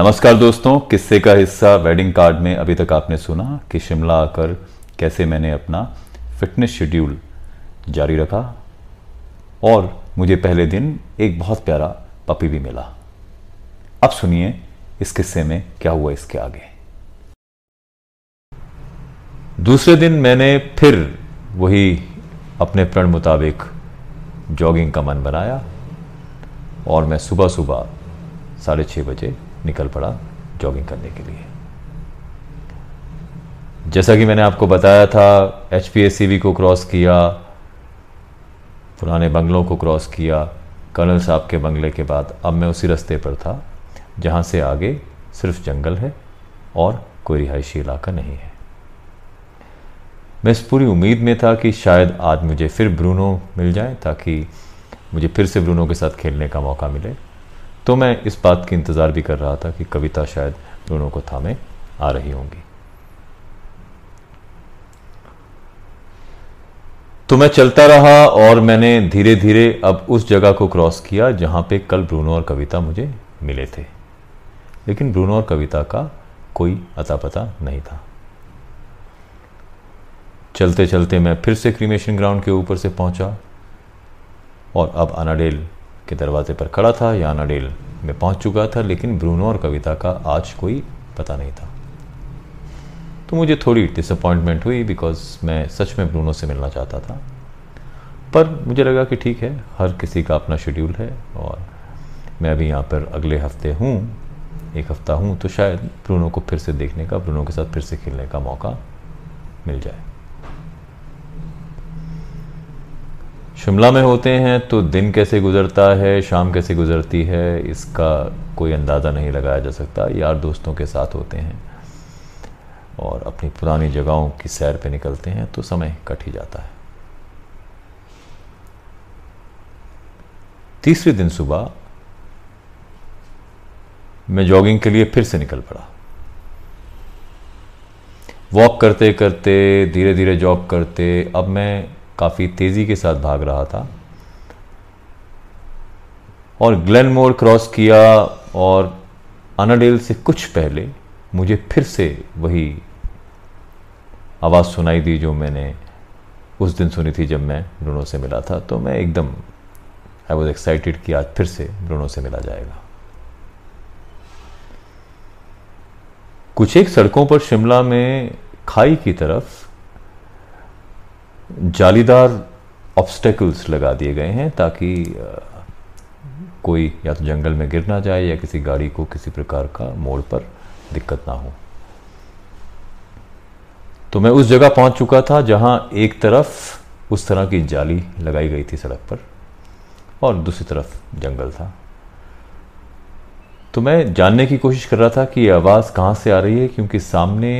नमस्कार दोस्तों, किस्से का हिस्सा वेडिंग कार्ड में अभी तक आपने सुना कि शिमला आकर कैसे मैंने अपना फिटनेस शेड्यूल जारी रखा और मुझे पहले दिन एक बहुत प्यारा पपी भी मिला। अब सुनिए इस किस्से में क्या हुआ इसके आगे। दूसरे दिन मैंने फिर वही अपने प्रण मुताबिक जॉगिंग का मन बनाया और मैं सुबह सुबह साढ़े छः बजे निकल पड़ा जॉगिंग करने के लिए। जैसा कि मैंने आपको बताया था एच पी को क्रॉस किया, पुराने बंगलों को क्रॉस किया, कर्नल साहब के बंगले के बाद अब मैं उसी रास्ते पर था, जहाँ से आगे सिर्फ़ जंगल है और कोई रिहायशी इलाका नहीं है। मैं इस पूरी उम्मीद में था कि शायद आज मुझे फिर ब्रूनो मिल जाए, ताकि मुझे फिर से ब्रूनो के साथ खेलने का मौका मिले। तो मैं इस बात की इंतज़ार भी कर रहा था कि कविता शायद दोनों को थामे आ रही होंगी। तो मैं चलता रहा और मैंने धीरे धीरे अब उस जगह को क्रॉस किया जहाँ पे कल ब्रूनो और कविता मुझे मिले थे। लेकिन ब्रूनो और कविता का कोई अता पता नहीं था। चलते चलते मैं फिर से क्रीमेशन ग्राउंड के ऊपर से पहुँचा और अब अनाडेल के दरवाजे पर खड़ा था या अनाडेल में पहुँच चुका था, लेकिन ब्रूनो और कविता का आज कोई पता नहीं था। तो मुझे थोड़ी डिसअपॉइंटमेंट हुई बिकॉज़ मैं सच में ब्रूनो से मिलना चाहता था। पर मुझे लगा कि ठीक है, हर किसी का अपना शेड्यूल है और मैं अभी यहाँ पर अगले हफ़्ते हूँ, एक हफ़्ता हूँ तो शायद ब्रूनो को फिर से देखने का, ब्रूनो के साथ फिर से खेलने का मौका मिल जाए। शिमला में होते हैं तो दिन कैसे गुजरता है, शाम कैसे गुजरती है, इसका कोई अंदाज़ा नहीं लगाया जा सकता। यार दोस्तों के साथ होते हैं और अपनी पुरानी जगहों की सैर पे निकलते हैं तो समय कट ही जाता है। तीसरे दिन सुबह मैं जॉगिंग के लिए फिर से निकल पड़ा। वॉक करते करते धीरे धीरे जॉग करते, अब मैं काफ़ी तेज़ी के साथ भाग रहा था। और ग्लेन मोर क्रॉस किया और अनाडेल से कुछ पहले मुझे फिर से वही आवाज़ सुनाई दी जो मैंने उस दिन सुनी थी जब मैं ब्रूनो से मिला था। तो मैं एकदम आई वॉज़ एक्साइटेड कि आज फिर से ब्रूनो से मिला जाएगा। कुछ एक सड़कों पर शिमला में खाई की तरफ़ जालीदार ऑब्स्टेकल्स लगा दिए गए हैं ताकि कोई या तो जंगल में गिर ना जाए या किसी गाड़ी को किसी प्रकार का मोड़ पर दिक्कत ना हो। तो मैं उस जगह पहुँच चुका था जहाँ एक तरफ़ उस तरह की जाली लगाई गई थी सड़क पर और दूसरी तरफ़ जंगल था। तो मैं जानने की कोशिश कर रहा था कि आवाज़ कहाँ से आ रही है क्योंकि सामने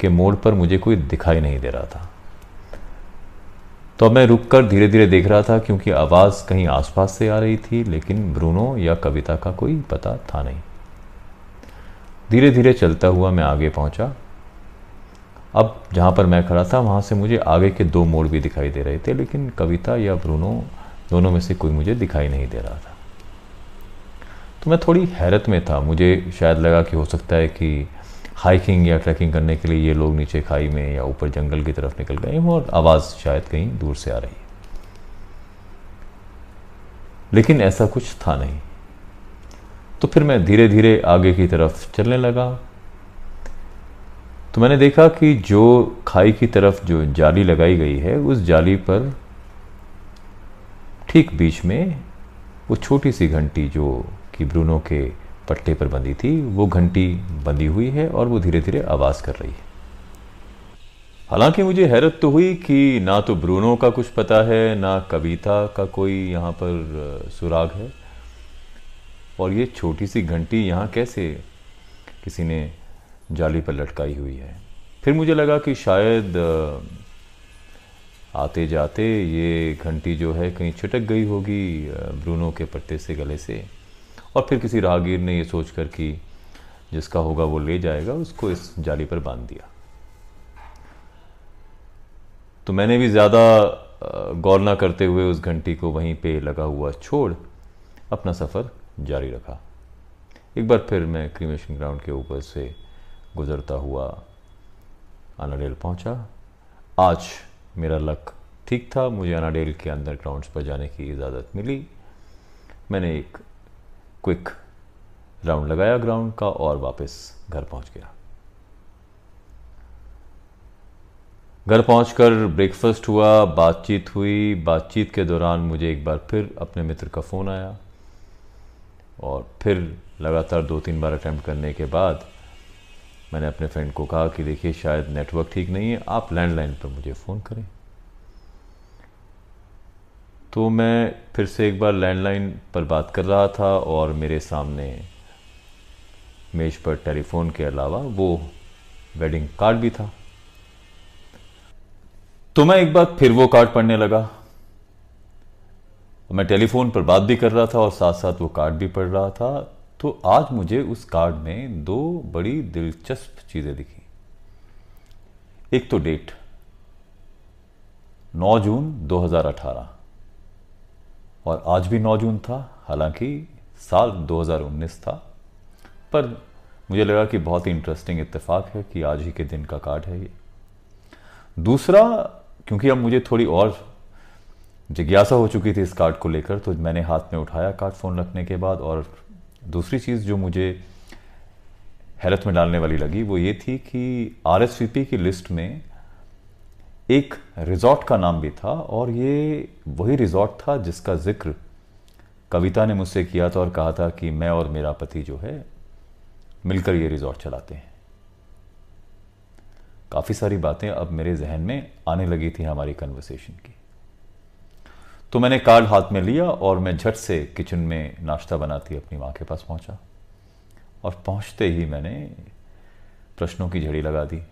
के मोड़ पर मुझे कोई दिखाई नहीं दे रहा था। तो अब मैं रुककर धीरे धीरे देख रहा था क्योंकि आवाज़ कहीं आसपास से आ रही थी, लेकिन ब्रूनो या कविता का कोई पता था नहीं। धीरे धीरे चलता हुआ मैं आगे पहुँचा। अब जहाँ पर मैं खड़ा था, वहाँ से मुझे आगे के दो मोड़ भी दिखाई दे रहे थे, लेकिन कविता या ब्रूनो दोनों में से कोई मुझे दिखाई नहीं दे रहा था। तो मैं थोड़ी हैरत में था। मुझे शायद लगा कि हो सकता है कि हाइकिंग या ट्रैकिंग करने के लिए ये लोग नीचे खाई में या ऊपर जंगल की तरफ़ निकल गए और आवाज़ शायद कहीं दूर से आ रही लेकिन ऐसा कुछ था नहीं। तो फिर मैं धीरे धीरे आगे की तरफ़ चलने लगा। तो मैंने देखा कि जो खाई की तरफ़ जो जाली लगाई गई है, उस जाली पर ठीक बीच में वो छोटी सी घंटी जो कि ब्रूनो के पट्टे पर बंधी थी, वो घंटी बंधी हुई है और वो धीरे धीरे आवाज़ कर रही है। हालाँकि मुझे हैरत तो हुई कि ना तो ब्रूनो का कुछ पता है, ना कविता का कोई यहाँ पर सुराग है। और ये छोटी सी घंटी यहाँ कैसे किसी ने जाली पर लटकाई हुई है? फिर मुझे लगा कि शायद आते जाते ये घंटी जो है कहीं छिटक गई होगी ब्रूनो के पट्टे से, गले से। और फिर किसी राहगीर ने ये सोच कर कि जिसका होगा वो ले जाएगा, उसको इस जाली पर बाँध दिया। तो मैंने भी ज़्यादा गौर ना करते हुए उस घंटी को वहीं पे लगा हुआ छोड़ अपना सफ़र जारी रखा। एक बार फिर मैं क्रीमेशन ग्राउंड के ऊपर से गुजरता हुआ अनाडेल पहुँचा। आज मेरा लक ठीक था, मुझे अनाडेल के अंदर ग्राउंड्स पर जाने की इजाज़त मिली। मैंने एक क्विक राउंड लगाया ग्राउंड का और वापस घर पहुँच गया। घर पहुंचकर ब्रेकफास्ट हुआ, बातचीत हुई। बातचीत के दौरान मुझे एक बार फिर अपने मित्र का फ़ोन आया और फिर लगातार दो तीन बार अटैम्प्ट करने के बाद मैंने अपने फ्रेंड को कहा कि, देखिए, शायद नेटवर्क ठीक नहीं है। आप लैंडलाइन पर मुझे फ़ोन करें। तो मैं फिर से एक बार लैंडलाइन पर बात कर रहा था और मेरे सामने मेज पर टेलीफोन के अलावा वो वेडिंग कार्ड भी था। तो मैं एक बार फिर वो कार्ड पढ़ने लगा। मैं टेलीफोन पर बात भी कर रहा था और साथ साथ वो कार्ड भी पढ़ रहा था। तो आज मुझे उस कार्ड में दो बड़ी दिलचस्प चीज़ें दिखी। एक तो डेट 9 जून 2018 और आज भी 9 जून था, हालाँकि साल 2019 था। पर मुझे लगा कि बहुत ही इंटरेस्टिंग इत्तेफाक है कि आज ही के दिन का कार्ड है ये। दूसरा, क्योंकि अब मुझे थोड़ी और जिज्ञासा हो चुकी थी इस कार्ड को लेकर तो मैंने हाथ में उठाया कार्ड फ़ोन रखने के बाद और दूसरी चीज़ जो मुझे हैरत में डालने वाली लगी वो ये थी कि आर की लिस्ट में एक रिजॉर्ट का नाम भी था और ये वही रिजॉर्ट था जिसका ज़िक्र कविता ने मुझसे किया था और कहा था कि मैं और मेरा पति जो है मिलकर ये रिजॉर्ट चलाते हैं। काफ़ी सारी बातें अब मेरे जहन में आने लगी थी हमारी कन्वर्सेशन की। तो मैंने कार्ड हाथ में लिया और मैं झट से किचन में नाश्ता बनाती अपनी माँ के पास पहुँचा और पहुँचते ही मैंने प्रश्नों की झड़ी लगा दी।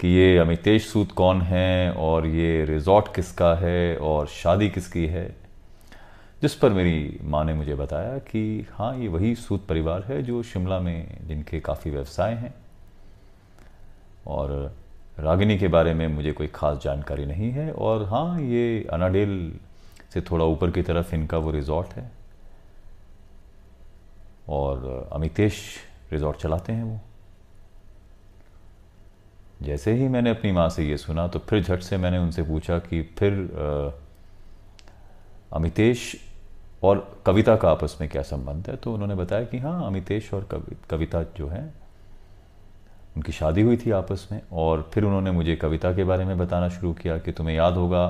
कि ये अमितेश सूद कौन है और ये रिजॉर्ट किसका है और शादी किसकी है? जिस पर मेरी माँ ने मुझे बताया कि हाँ ये वही सूद परिवार है जो शिमला में जिनके काफ़ी व्यवसाय हैं। और रागिनी के बारे में मुझे कोई ख़ास जानकारी नहीं है और हाँ ये अनाडेल से थोड़ा ऊपर की तरफ़ इनका वो रिजॉर्ट है। और अमितेश रिजॉर्ट चलाते हैं वो। जैसे ही मैंने अपनी माँ से ये सुना तो फिर झट से मैंने उनसे पूछा कि फिर अमितेश और कविता का आपस में क्या संबंध है? तो उन्होंने बताया कि हाँ अमितेश और कविता जो है, उनकी शादी हुई थी आपस में और फिर उन्होंने मुझे कविता के बारे में बताना शुरू किया कि तुम्हें याद होगा,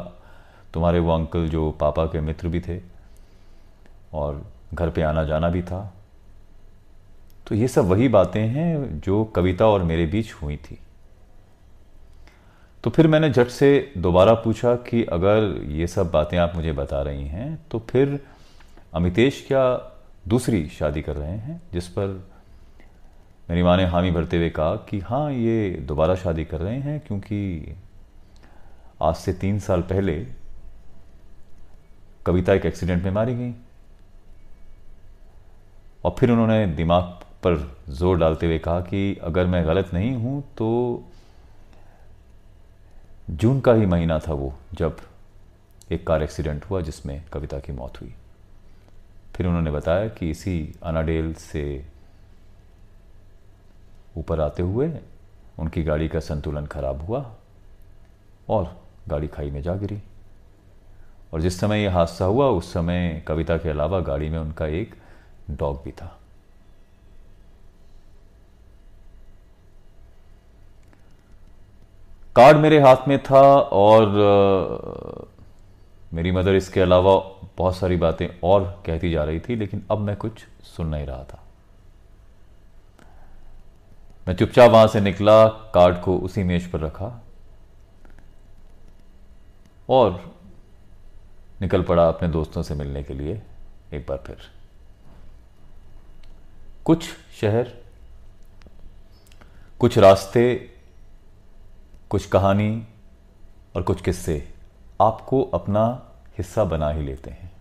तुम्हारे वो अंकल जो पापा के मित्र भी थे और घर पे आना जाना भी था। तो ये सब वही बातें हैं जो कविता और मेरे बीच हुई थी। तो फिर मैंने झट से दोबारा पूछा कि अगर ये सब बातें आप मुझे बता रही हैं तो फिर अमितेश क्या दूसरी शादी कर रहे हैं? जिस पर मेरी माँ ने हामी भरते हुए कहा कि हाँ ये दोबारा शादी कर रहे हैं, क्योंकि आज से तीन साल पहले कविता एक एक्सीडेंट में मारी गई। और फिर उन्होंने दिमाग पर ज़ोर डालते हुए कहा कि अगर मैं गलत नहीं हूँ तो जून का ही महीना था वो, जब एक कार एक्सीडेंट हुआ जिसमें कविता की मौत हुई। फिर उन्होंने बताया कि इसी अनाडेल से ऊपर आते हुए उनकी गाड़ी का संतुलन खराब हुआ और गाड़ी खाई में जा गिरी। और जिस समय यह हादसा हुआ, उस समय कविता के अलावा गाड़ी में उनका एक डॉग भी था। कार्ड मेरे हाथ में था और मेरी मदर इसके अलावा बहुत सारी बातें और कहती जा रही थी, लेकिन अब मैं कुछ सुन नहीं रहा था। मैं चुपचाप वहाँ से निकला, कार्ड को उसी मेज पर रखा और निकल पड़ा अपने दोस्तों से मिलने के लिए एक बार फिर। कुछ शहर, कुछ रास्ते कुछ कहानी और कुछ किस्से आपको अपना हिस्सा बना ही लेते हैं।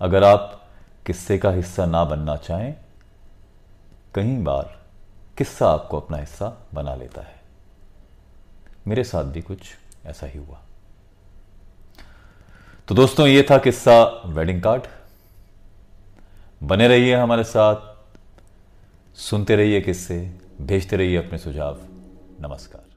अगर आप किस्से का हिस्सा ना बनना चाहें कई बार किस्सा आपको अपना हिस्सा बना लेता है। मेरे साथ भी कुछ ऐसा ही हुआ। तो दोस्तों, ये था किस्सा वेडिंग कार्ड। बने रहिए हमारे साथ, सुनते रहिए किस्से, भेजते रहिए अपने सुझाव। नमस्कार।